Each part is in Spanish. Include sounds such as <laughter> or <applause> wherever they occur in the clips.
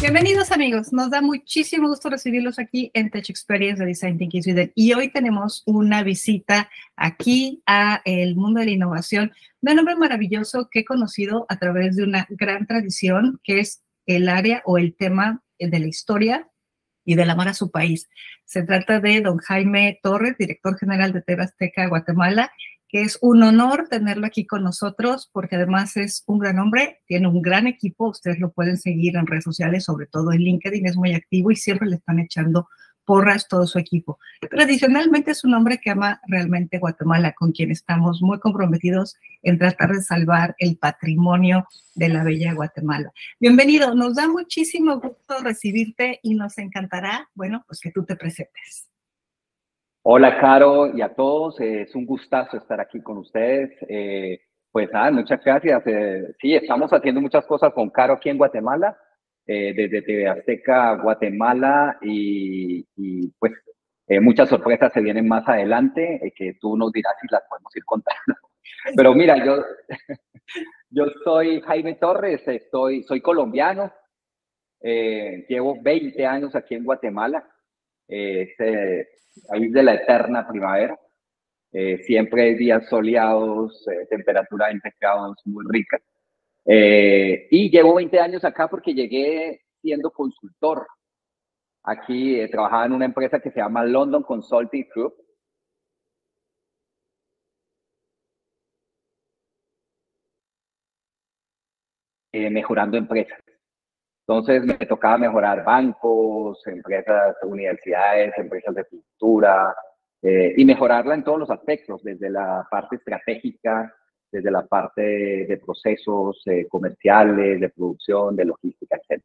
Bienvenidos amigos, nos da muchísimo gusto recibirlos aquí en Tech Experience de Design Thinking Sweden y hoy tenemos una visita aquí a el mundo de la innovación de un hombre maravilloso que he conocido a través de una gran tradición que es el área o el tema de la historia y del amor a su país. Se trata de don Jaime Torres, director general de TV Azteca Guatemala, que es un honor tenerlo aquí con nosotros porque además es un gran hombre, tiene un gran equipo, ustedes lo pueden seguir en redes sociales, sobre todo en LinkedIn, es muy activo y siempre le están echando porras todo su equipo. Pero adicionalmente es un hombre que ama realmente Guatemala, con quien estamos muy comprometidos en tratar de salvar el patrimonio de la bella Guatemala. Bienvenido, nos da muchísimo gusto recibirte y nos encantará, bueno, pues que tú te presentes. Hola, Caro, y a todos. es un gustazo estar aquí con ustedes. Eh, pues nada, muchas gracias. Eh, sí, estamos haciendo muchas cosas con Caro aquí en Guatemala, eh, desde TV Azteca Guatemala, y, pues muchas sorpresas se vienen más adelante, que tú nos dirás si las podemos ir contando. <laughs> Pero mira, yo, <laughs> yo soy Jaime Torres, estoy, soy colombiano, llevo 20 años aquí en Guatemala. Eh, país de la eterna primavera. Eh, siempre días soleados, eh, temperatura en pescados muy rica. Eh, y llevo 20 años acá porque llegué siendo consultor. Aquí trabajaba en una empresa que se llama London Consulting Group. mejorando empresas. Entonces me tocaba mejorar bancos, empresas, universidades, empresas de cultura eh, y mejorarla en todos los aspectos, desde la parte estratégica, desde la parte de procesos eh, comerciales, de producción, de logística, etc.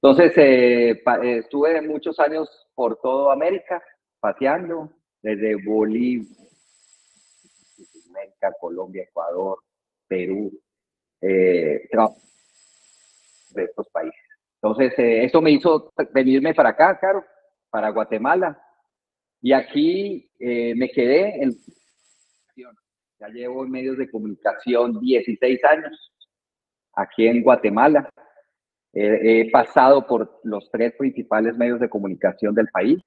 Entonces eh, estuve muchos años por toda América paseando, desde Bolivia, Colombia, Ecuador, Perú, de estos países. Entonces, eh, esto me hizo venirme para acá, claro, para Guatemala. Y aquí eh, me quedé en... Ya llevo en medios de comunicación 16 años, aquí en Guatemala. he pasado por los tres principales medios de comunicación del país.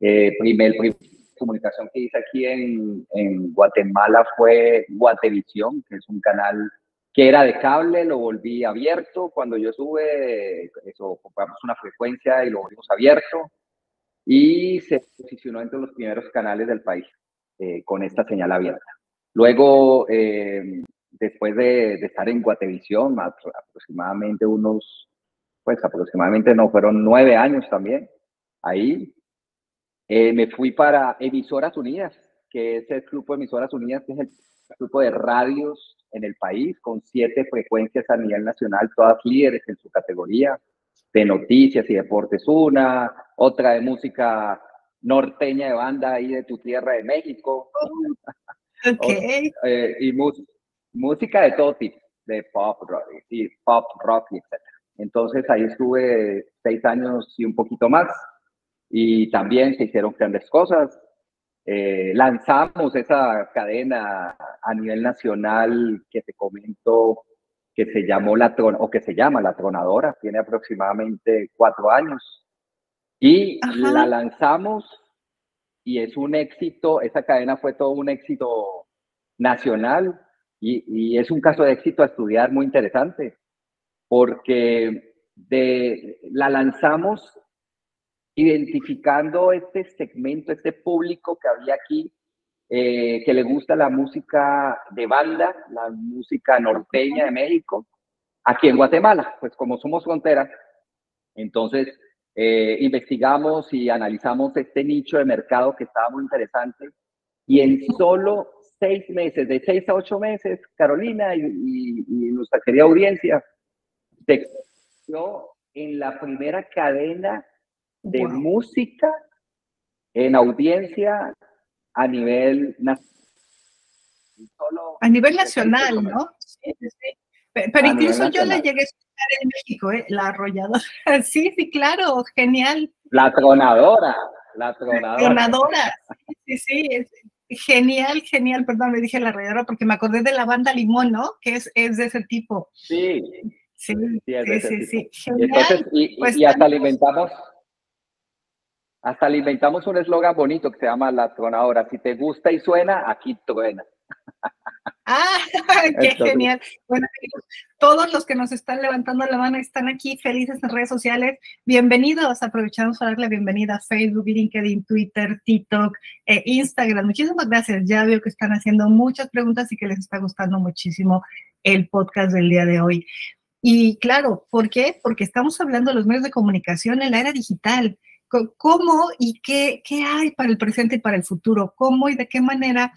Eh, primer, primer comunicación que hice aquí en, en Guatemala fue Guatevisión, que es un canal que era de cable, lo volví abierto. Cuando yo sube, eso, compramos una frecuencia y lo volvimos abierto. Y se posicionó entre los primeros canales del país eh, con esta señal abierta. Luego, eh, después de, estar en Guatevisión, aproximadamente unos, pues aproximadamente no, fueron nueve años también, ahí eh, me fui para Emisoras Unidas, que es el Grupo de Emisoras Unidas, que es el grupo de radios en el país, con siete frecuencias a nivel nacional, todas líderes en su categoría, de noticias y deportes una, otra de música norteña de banda ahí de tu tierra de México. Okay. <laughs> Eh, y música de todo tipo, de pop rock, y pop rock, etc. Entonces ahí estuve seis años y un poquito más. Y también se hicieron grandes cosas. Eh, lanzamos esa cadena a nivel nacional que te comento que se llamó la o que se llama la tronadora, tiene aproximadamente cuatro años. Y la lanzamos y es un éxito, esa cadena fue todo un éxito nacional y, y es un caso de éxito a estudiar muy interesante porque de, la lanzamos identificando este segmento, este público que había aquí, eh, que le gusta la música de banda, la música norteña de México, aquí en Guatemala, pues como somos frontera, entonces eh, investigamos y analizamos este nicho de mercado que estaba muy interesante. Y en solo seis meses, de seis a ocho meses, Carolina y, nuestra querida audiencia, se en la primera cadena de música en audiencia a nivel nacional. A nivel nacional, ¿no? Sí, sí. Pero, incluso yo la llegué a escuchar en México, ¿eh? la arrolladora. <laughs> Sí, sí, claro, genial. La tronadora, la tronadora. Tronadora, sí, sí, genial, genial. Perdón, me dije la arrolladora porque me acordé de la banda Limón, ¿no? Que es, es de ese tipo. Sí, Sí, sí, sí, Entonces, y, pues hasta alimentamos, hasta alimentamos un eslogan bonito que se llama La Tronadora. Si te gusta y suena, aquí truena. Ah, <laughs> qué genial. Bueno, todos los que nos están levantando la mano están aquí felices en redes sociales. Bienvenidos. Aprovechamos para darle bienvenida a Facebook, LinkedIn, Twitter, TikTok, e Instagram. Muchísimas gracias. Ya veo que están haciendo muchas preguntas y que les está gustando muchísimo el podcast del día de hoy. Y claro, ¿por qué? Porque estamos hablando de los medios de comunicación en la era digital. ¿Cómo y qué, qué hay para el presente y para el futuro? ¿Cómo y de qué manera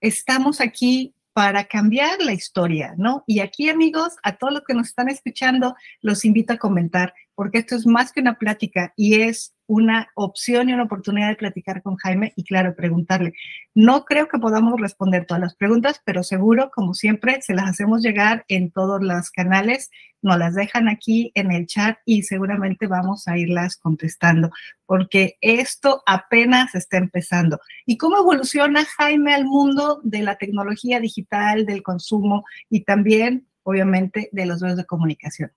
estamos aquí para cambiar la historia, ¿no? Y aquí, amigos, a todos los que nos están escuchando, los invito a comentar, porque esto es más que una plática y es una opción y una oportunidad de platicar con Jaime y, claro, preguntarle. No creo que podamos responder todas las preguntas, pero seguro, como siempre, se las hacemos llegar en todos los canales, nos las dejan aquí en el chat y seguramente vamos a irlas contestando, porque esto apenas está empezando. ¿Y cómo evoluciona Jaime al mundo de la tecnología digital, del consumo y también, obviamente, de los medios de comunicación?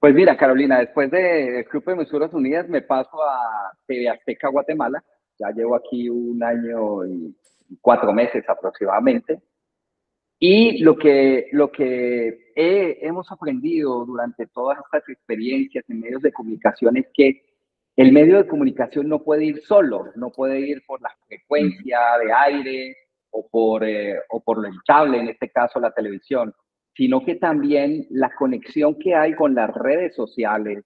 Pues mira, Carolina, después del Club de Emisoras Unidas me paso a TV Azteca Guatemala. Ya llevo aquí un año y cuatro meses aproximadamente. Y lo que, lo que hemos aprendido durante todas estas experiencias en medios de comunicación es que el medio de comunicación no puede ir solo, no puede ir por la frecuencia de aire o por, eh, o por el cable, en este caso la televisión sino que también la conexión que hay con las redes sociales,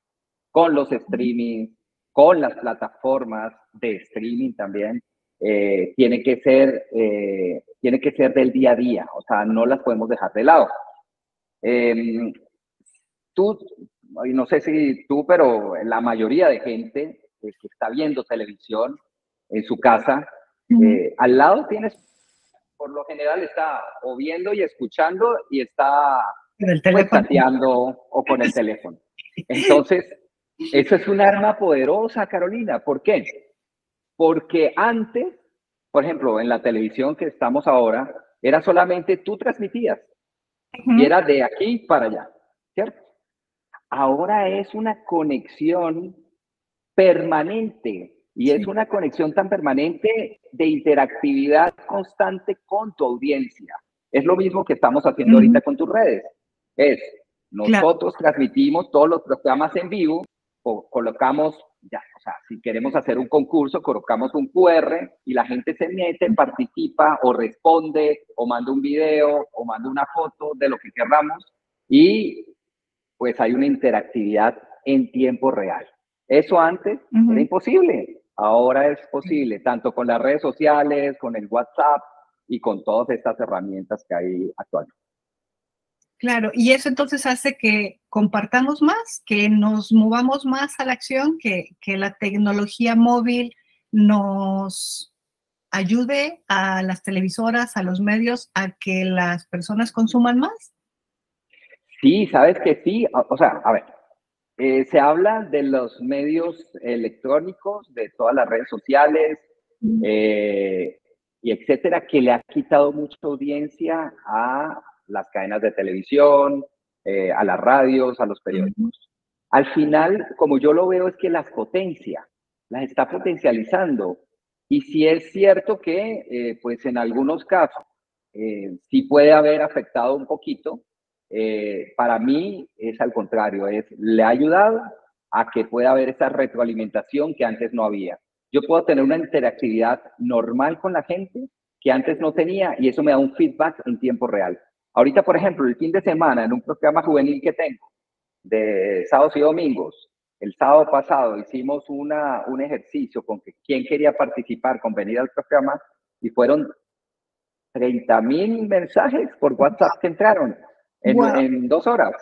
con los streaming, con las plataformas de streaming también, eh, tiene, que ser, eh, tiene que ser del día a día, o sea, no las podemos dejar de lado. Em, tú, no sé si tú, pero la mayoría de gente que está viendo televisión en su casa, eh, al lado tienes por lo general está o viendo y escuchando y está pues, o con el teléfono. Entonces, eso es un arma poderosa, Carolina. ¿Por qué? Porque antes, por ejemplo, en la televisión que estamos ahora, era solamente tú transmitías y era de aquí para allá, ¿cierto? Ahora es una conexión permanente y es una conexión tan permanente de interactividad constante con tu audiencia. Es lo mismo que estamos haciendo ahorita con tus redes. Es, nosotros transmitimos todos los programas en vivo, o colocamos, ya, o sea, si queremos hacer un concurso, colocamos un QR y la gente se mete, participa o responde o manda un video o manda una foto de lo que queramos y pues hay una interactividad en tiempo real. Eso antes era imposible. Ahora es posible, tanto con las redes sociales, con el WhatsApp y con todas estas herramientas que hay actualmente. Claro, y eso entonces hace que compartamos más, que nos movamos más a la acción, que, que la tecnología móvil nos ayude a las televisoras, a los medios, a que las personas consuman más. Sí, sabes que sí. O sea, a ver, eh, se habla de los medios electrónicos, de todas las redes sociales eh, y etcétera, que le ha quitado mucha audiencia a las cadenas de televisión, eh, a las radios, a los periódicos. Al final, como yo lo veo, es que las potencia, las está potencializando. Y si es cierto que, pues en algunos casos, sí puede haber afectado un poquito, eh, para mí es al contrario, es, le ha ayudado a que pueda haber esa retroalimentación que antes no había. Yo puedo tener una interactividad normal con la gente que antes no tenía y eso me da un feedback en tiempo real. Ahorita, por ejemplo, el fin de semana en un programa juvenil que tengo de sábados y domingos, el sábado pasado hicimos una, un ejercicio con que quién quería participar con venir al programa y fueron 30 mil mensajes por WhatsApp que entraron en, dos horas.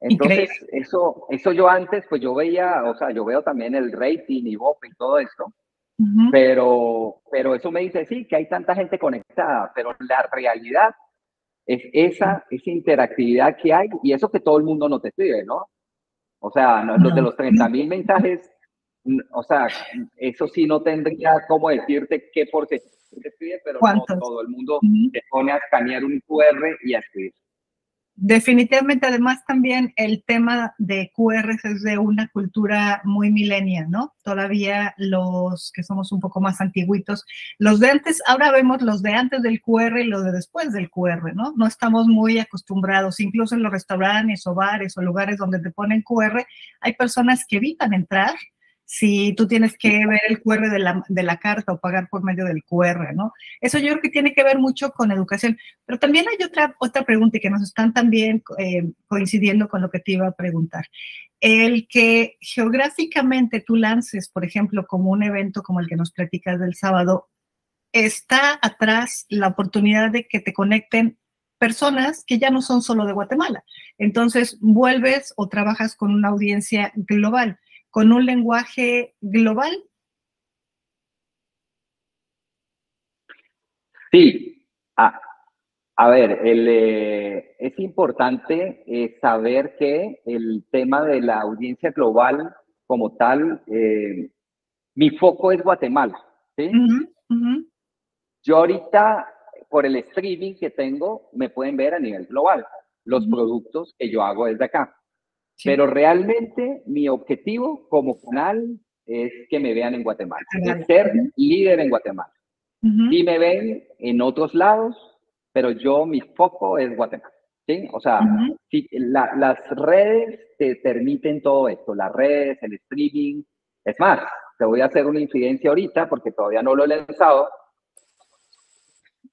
Entonces, eso, eso yo antes, pues yo veía, o sea, yo veo también el rating y VOP y todo esto, pero, pero eso me dice, sí, que hay tanta gente conectada, pero la realidad es esa, esa interactividad que hay y eso que todo el mundo no te escribe, ¿no? O sea, los de los 30 mil mensajes, o sea, eso sí no tendría cómo decirte qué porcentaje te escribe, pero no todo el mundo te pone a escanear un QR y a escribir. Definitivamente, además también el tema de QR es de una cultura muy milenia, ¿no? Todavía los que somos un poco más antiguitos, los de antes, ahora vemos los de antes del QR y los de después del QR, ¿no? No estamos muy acostumbrados, incluso en los restaurantes o bares o lugares donde te ponen QR, hay personas que evitan entrar si tú tienes que ver el QR de la, de la, carta o pagar por medio del QR, ¿no? Eso yo creo que tiene que ver mucho con educación. Pero también hay otra, otra pregunta y que nos están también eh, coincidiendo con lo que te iba a preguntar. El que geográficamente tú lances, por ejemplo, como un evento como el que nos platicas del sábado, está atrás la oportunidad de que te conecten personas que ya no son solo de Guatemala. Entonces, vuelves o trabajas con una audiencia global con un lenguaje global? Sí. a ver, eh, es importante eh, saber que el tema de la audiencia global como tal, eh, mi foco es Guatemala. ¿sí? Yo ahorita, por el streaming que tengo, me pueden ver a nivel global los productos que yo hago desde acá. Pero realmente mi objetivo como canal es que me vean en Guatemala, ser líder en Guatemala. Y me ven en otros lados, pero yo mi foco es Guatemala. ¿sí? O sea, las redes te permiten todo esto, las redes, el streaming. Es más, te voy a hacer una incidencia ahorita porque todavía no lo he lanzado,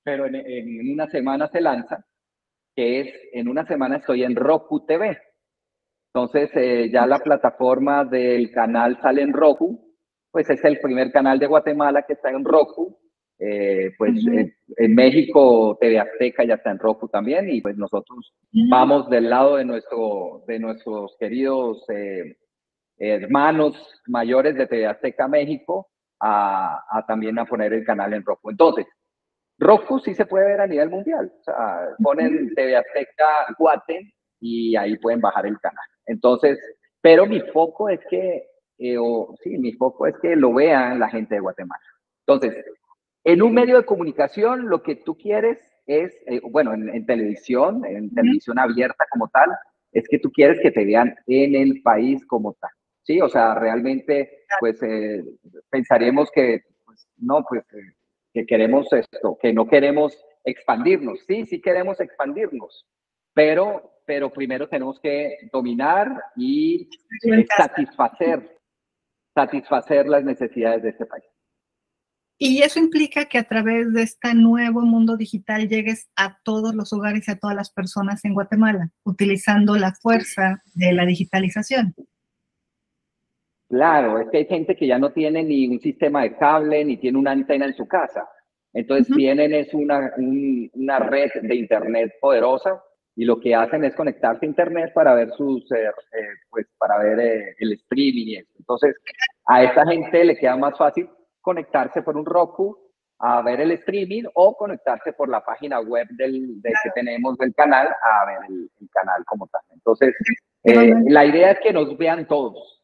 pero en, en una semana se lanza, que es, en una semana estoy en Roku TV. Entonces, eh, ya la plataforma del canal sale en Roku, pues es el primer canal de Guatemala que está en Roku. Eh, pues en, México TV Azteca ya está en Roku también y pues nosotros vamos del lado de, nuestro, de nuestros queridos eh, hermanos mayores de TV Azteca México a, a, también a poner el canal en Roku. Entonces, Roku sí se puede ver a nivel mundial. O sea, ponen TV Azteca Guate y ahí pueden bajar el canal. Entonces, pero mi foco es que, eh, sí, mi foco es que lo vean la gente de Guatemala. Entonces, en un medio de comunicación, lo que tú quieres es, eh, bueno, en, televisión, en televisión abierta como tal, es que tú quieres que te vean en el país como tal. Sí, o sea, realmente, pues, eh, pensaremos que, pues, no, pues, que queremos esto, que no queremos expandirnos. Sí, sí queremos expandirnos, pero pero primero tenemos que dominar y satisfacer, satisfacer las necesidades de este país. Y eso implica que a través de este nuevo mundo digital llegues a todos los hogares y a todas las personas en Guatemala, utilizando la fuerza de la digitalización. Claro, es que hay gente que ya no tiene ni un sistema de cable, ni tiene una antena en su casa. Entonces tienen es una, una red de internet poderosa y lo que hacen es conectarse a internet para ver sus, eh, eh, pues para ver eh, el streaming y eso. Entonces, a esta gente le queda más fácil conectarse por un Roku a ver el streaming o conectarse por la página web del, que tenemos del canal a ver el, canal como tal. Entonces, la idea es que nos vean todos.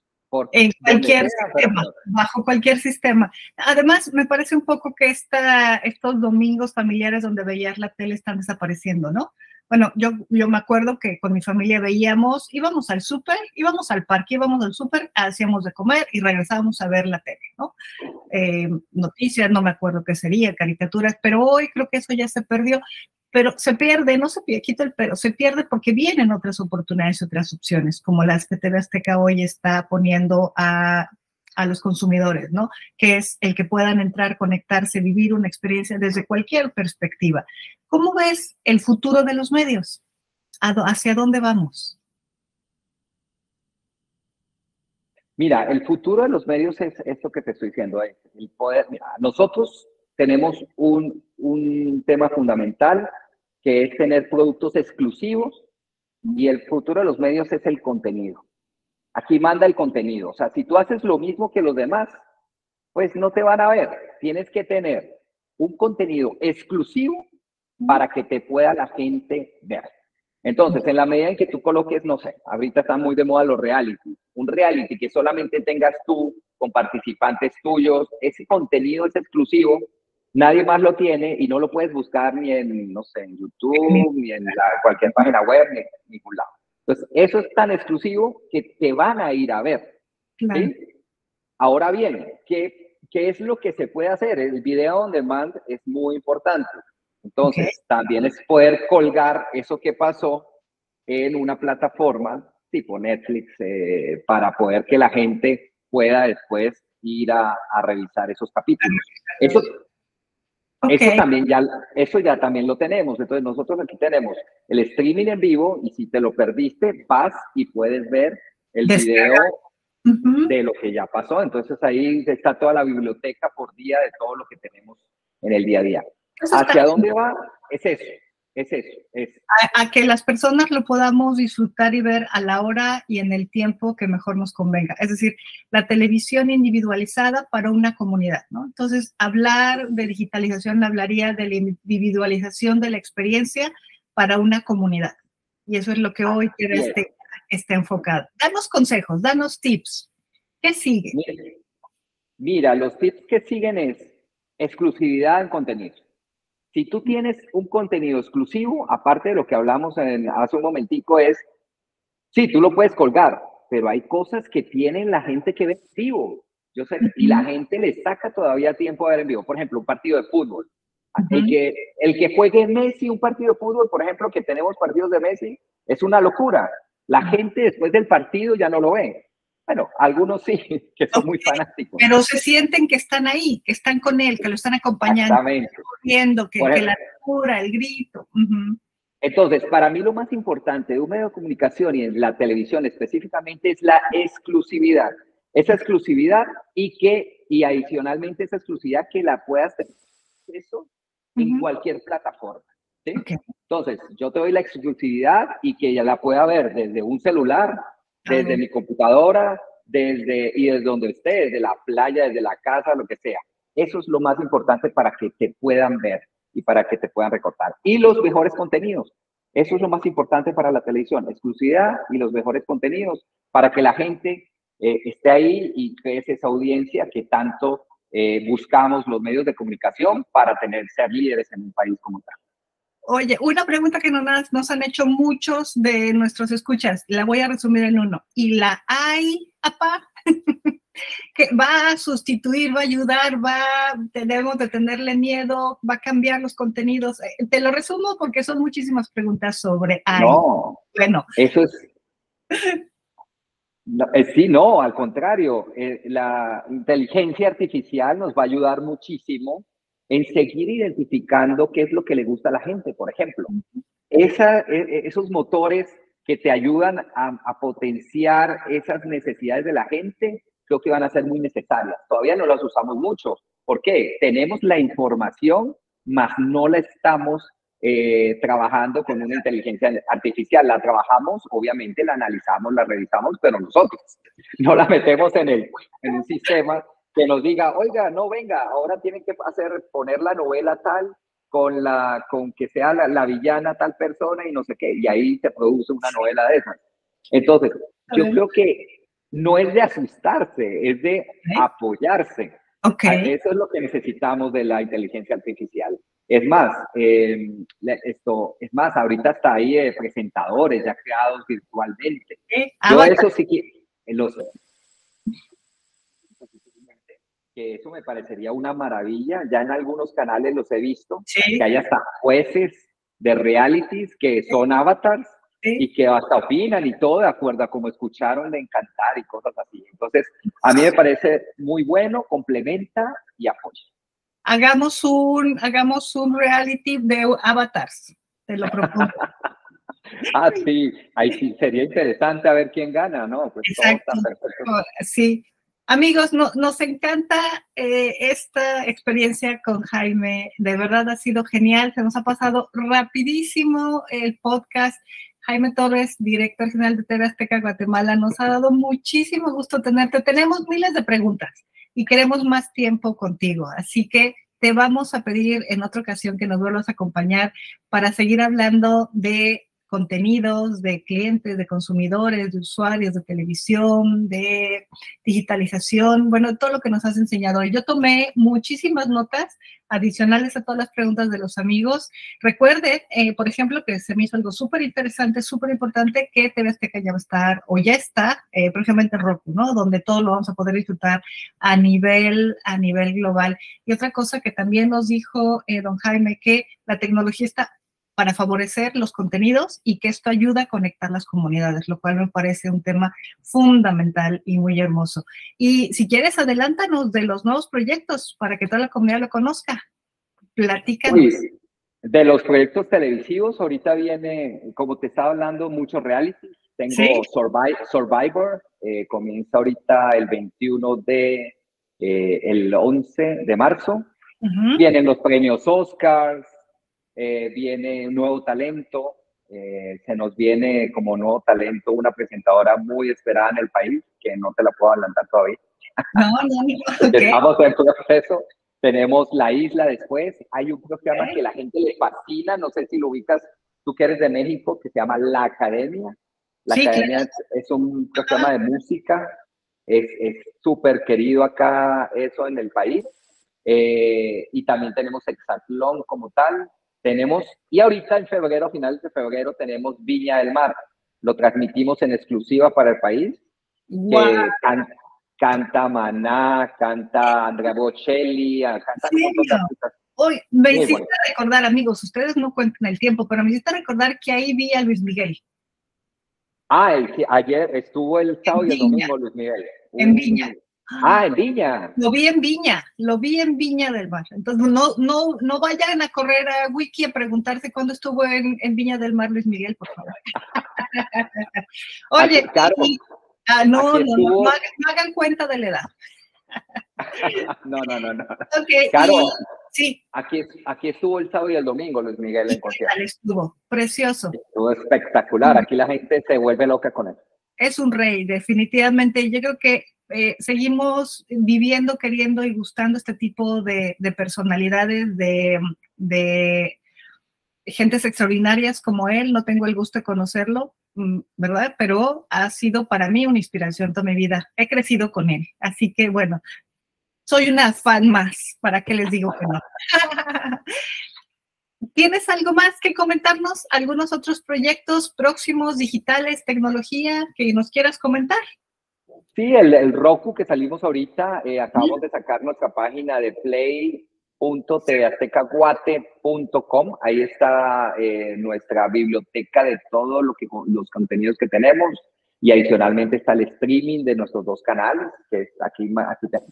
en cualquier sistema, bajo cualquier sistema. Además, me parece un poco que esta, estos domingos familiares donde veías la tele están desapareciendo, ¿no? Bueno, yo, yo me acuerdo que con mi familia veíamos, íbamos al súper, íbamos al parque, íbamos al súper, hacíamos de comer y regresábamos a ver la tele, ¿no? Eh, noticias, no me acuerdo qué sería, caricaturas, pero hoy creo que eso ya se perdió, pero se pierde, no se pierde, el pero, se pierde porque vienen otras oportunidades, otras opciones, como las que TV Azteca hoy está poniendo a a los consumidores, ¿no? Que es el que puedan entrar, conectarse, vivir una experiencia desde cualquier perspectiva. ¿Cómo ves el futuro de los medios? ¿Hacia dónde vamos? Mira, el futuro de los medios es esto que te estoy diciendo. Poder, nosotros tenemos un, un tema fundamental que es tener productos exclusivos y el futuro de los medios es el contenido. Aquí manda el contenido. O sea, si tú haces lo mismo que los demás, pues no te van a ver. Tienes que tener un contenido exclusivo para que te pueda la gente ver. Entonces, en la medida en que tú coloques, no sé, ahorita están muy de moda los reality, un reality que solamente tengas tú con participantes tuyos, ese contenido es exclusivo, Nadie más lo tiene y no lo puedes buscar ni en, no sé, en YouTube, ni en cualquier página web, ni en ningún lado. Entonces, eso es tan exclusivo que te van a ir a ver. Ahora bien, ¿qué, ¿qué es lo que se puede hacer? El video on demand es muy importante. Entonces, también es poder colgar eso que pasó en una plataforma tipo Netflix eh, para poder que la gente pueda después ir a, a revisar esos capítulos. Eso, eso también ya, eso ya también lo tenemos. Entonces nosotros aquí tenemos el streaming en vivo y si te lo perdiste, vas y puedes ver el video de lo que ya pasó. Entonces ahí está toda la biblioteca por día de todo lo que tenemos en el día a día. ¿Hacia dónde va? Es eso. Es eso. Es. A, que las personas lo podamos disfrutar y ver a la hora y en el tiempo que mejor nos convenga. Es decir, la televisión individualizada para una comunidad, ¿no? Entonces, hablar de digitalización hablaría de la individualización de la experiencia para una comunidad. Y eso es lo que hoy quiero este, esté enfocado. Danos consejos, danos tips. ¿Qué sigue? Mira, los tips que siguen es exclusividad en contenido. Si tú tienes un contenido exclusivo, aparte de lo que hablamos en, hace un momentico, es, sí, tú lo puedes colgar, pero hay cosas que tienen la gente que ve en vivo. Yo sé, y la gente le saca todavía tiempo a ver en vivo. Por ejemplo, un partido de fútbol. el, que, el que juegue Messi un partido de fútbol, por ejemplo, que tenemos partidos de Messi, es una locura. La gente después del partido ya no lo ve. Bueno, algunos sí, <laughs> que son muy fanáticos. Pero se sienten que están ahí, que están con él, que lo están acompañando, corriendo, que, que, la locura, el grito. Entonces, para mí lo más importante de un medio de comunicación y en la televisión específicamente es la exclusividad. Esa exclusividad y que, y adicionalmente esa exclusividad que la puedas tener eso en cualquier plataforma. Entonces, yo te doy la exclusividad y que ella la pueda ver desde un celular, desde mi computadora, desde y desde donde esté, desde la playa, desde la casa, lo que sea. Eso es lo más importante para que te puedan ver y para que te puedan recortar. Y los mejores contenidos. Eso es lo más importante para la televisión, exclusividad y los mejores contenidos para que la gente eh, esté ahí y crece esa audiencia que tanto eh, buscamos los medios de comunicación para tener, ser líderes en un país como tal. Oye, una pregunta que nos, nos han hecho muchos de nuestros escuchas, la voy a resumir en uno. ¿Y la hay, apa? <laughs> que va a sustituir, va a ayudar, va, tenemos de tenerle miedo, va a cambiar los contenidos. Eh, te lo resumo porque son muchísimas preguntas sobre AI. No, bueno. Eso es... Eh, sí, no, al contrario, eh, la inteligencia artificial nos va a ayudar muchísimo en seguir identificando qué es lo que le gusta a la gente, por ejemplo. Esa, e, e, esos motores que te ayudan a, potenciar esas necesidades de la gente, creo que van a ser muy necesarias. Todavía no las usamos mucho. ¿Por qué? Tenemos la información, mas no la estamos eh, trabajando con una inteligencia artificial. La trabajamos, obviamente la analizamos, la revisamos, pero nosotros no la metemos en, el, en un sistema que nos diga, oiga, no venga, ahora tienen que hacer, poner la novela tal con la, con que sea la, villana tal persona y no sé qué, y ahí se produce una novela de esas. Entonces, yo creo que no es de asustarse, es de apoyarse. Okay. Eso es lo que necesitamos de la inteligencia artificial. Es más, em, esto, es más, ahorita está ahí eh, presentadores ya creados virtualmente. Yo eso sí que los, que eso me parecería una maravilla. Ya en algunos canales los he visto, que hay hasta jueces de realities que son avatars y que hasta opinan y todo de acuerdo a como escucharon de encantar y cosas así. Entonces, a mí me parece muy bueno, complementa y apoya. Hagamos un, hagamos un reality de avatars, te lo propongo. <laughs> ah, sí, ahí sí, sería interesante a ver quién gana, ¿no? Pues Exacto. Sí, Amigos, nos encanta eh, esta experiencia con Jaime. De verdad ha sido genial. Se nos ha pasado rapidísimo el podcast. Jaime Torres, director general de TV Azteca Guatemala, nos ha dado muchísimo gusto tenerte. Tenemos miles de preguntas y queremos más tiempo contigo. Así que te vamos a pedir en otra ocasión que nos vuelvas a acompañar para seguir hablando de contenidos, de clientes, de consumidores, de usuarios, de televisión, de digitalización, bueno, todo lo que nos has enseñado. Yo tomé muchísimas notas adicionales a todas las preguntas de los amigos. Recuerde, eh, por ejemplo, que se me hizo algo súper interesante, súper importante, que TV Azteca ya va a estar, o ya está, eh, Roku, ¿no? Donde todo lo vamos a poder disfrutar a nivel, a nivel global. Y otra cosa que también nos dijo eh, don Jaime, que la tecnología está para favorecer los contenidos y que esto ayuda a conectar las comunidades, lo cual me parece un tema fundamental y muy hermoso. Y si quieres, adelántanos de los nuevos proyectos para que toda la comunidad lo conozca. Platícanos. de los proyectos televisivos, ahorita viene, como te estaba hablando, mucho reality. Tengo Survivor, eh, comienza ahorita el 21 de, eh, el 11 de marzo. Vienen los premios Oscars, eh, viene un nuevo talento, eh, se nos viene como nuevo talento una presentadora muy esperada en el país, que no te la puedo adelantar todavía. No, no, <laughs> Estamos en proceso. Tenemos La Isla después. Hay un programa que la gente le fascina, no sé si lo ubicas, tú que eres de México, que se llama La Academia. La Academia es, un programa de música, es súper querido acá eso en el país. Eh, y también tenemos Exatlón como tal, tenemos, y ahorita en febrero, finales de febrero, tenemos Viña del Mar. Lo transmitimos en exclusiva para el país. canta, Maná, canta Andrea Bocelli, canta Hoy me hiciste recordar, amigos, ustedes no cuentan el tiempo, pero me hiciste recordar que ahí vi a Luis Miguel. Ah, ayer estuvo el sábado y el domingo Luis Miguel. En Viña. Ah, en Viña. Lo vi en Viña, lo vi en Viña del Mar. Entonces, no, no, no vayan a correr a Wiki a preguntarse cuándo estuvo en, Viña del Mar Luis Miguel, por favor. <laughs> Oye, ah, no, no, no, hagan, cuenta de la edad. <laughs> no, no, no, no. Okay, claro, sí. Aquí, aquí estuvo el sábado y el domingo Luis Miguel en concierto. Estuvo precioso. Estuvo espectacular. Aquí la gente se vuelve loca con él. Es un rey, definitivamente. Yo creo que eh, seguimos viviendo, queriendo y gustando este tipo de, personalidades, de, de, gentes extraordinarias como él. No tengo el gusto de conocerlo, mm, ¿verdad? Pero ha sido para mí una inspiración toda mi vida. He crecido con él. Así que bueno, soy una fan más. ¿Para qué les digo que no? <laughs> ¿Tienes algo más que comentarnos? ¿Algunos otros proyectos próximos, digitales, tecnología que nos quieras comentar? Sí, el, el Roku que salimos ahorita, eh, acabamos de sacar nuestra página de play.tvaztecaguate.com. Ahí está eh, nuestra biblioteca de todos lo que, los contenidos que tenemos y adicionalmente está el streaming de nuestros dos canales, que es aquí, aquí tenemos,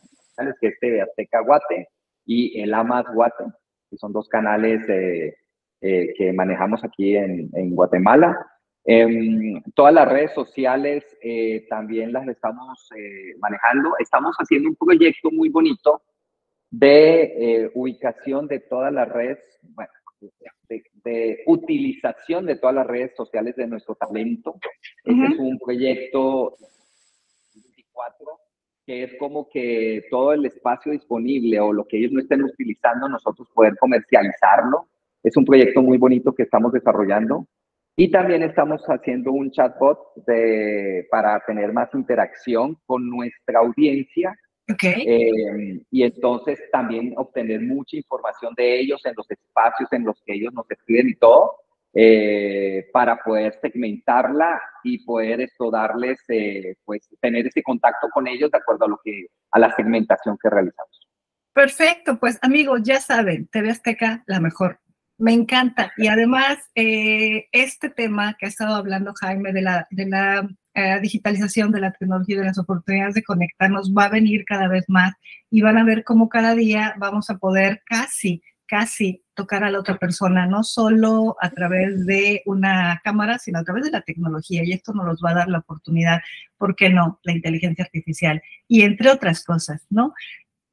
que es TV Azteca Guate y el Amas Guate, que son dos canales eh, que manejamos aquí en, en Guatemala. Eh, todas las redes sociales eh, también las estamos eh, manejando. Estamos haciendo un proyecto muy bonito de eh, ubicación de todas las redes, bueno, de, utilización de todas las redes sociales de nuestro talento. Este es un proyecto 24 que es como que todo el espacio disponible o lo que ellos no estén utilizando, nosotros poder comercializarlo. Es un proyecto muy bonito que estamos desarrollando. Y también estamos haciendo un chatbot de, para tener más interacción con nuestra audiencia. Okay. Eh, y entonces también obtener mucha información de ellos en los espacios en los que ellos nos escriben y todo, eh, para poder segmentarla y poder esto darles, eh, pues tener ese contacto con ellos de acuerdo a lo que, a la segmentación que realizamos. Perfecto, pues amigos, ya saben, TV Azteca, la mejor me encanta. Y además, eh, este tema que ha estado hablando Jaime de la, eh, digitalización de la tecnología y de las oportunidades de conectarnos va a venir cada vez más y van a ver cómo cada día vamos a poder casi, casi tocar a la otra persona, no solo a través de una cámara, sino a través de la tecnología. Y esto nos va a dar la oportunidad, ¿por qué no? La inteligencia artificial y entre otras cosas, ¿no?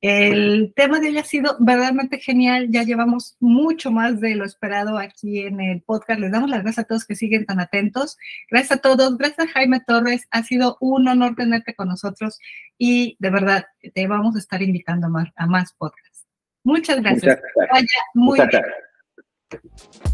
El tema de hoy ha sido verdaderamente genial. Ya llevamos mucho más de lo esperado aquí en el podcast. Les damos las gracias a todos que siguen tan atentos. Gracias a todos. Gracias a Jaime Torres. Ha sido un honor tenerte con nosotros y de verdad te vamos a estar invitando a más, a más podcasts. Muchas gracias. Muchas gracias. Vaya muy bien.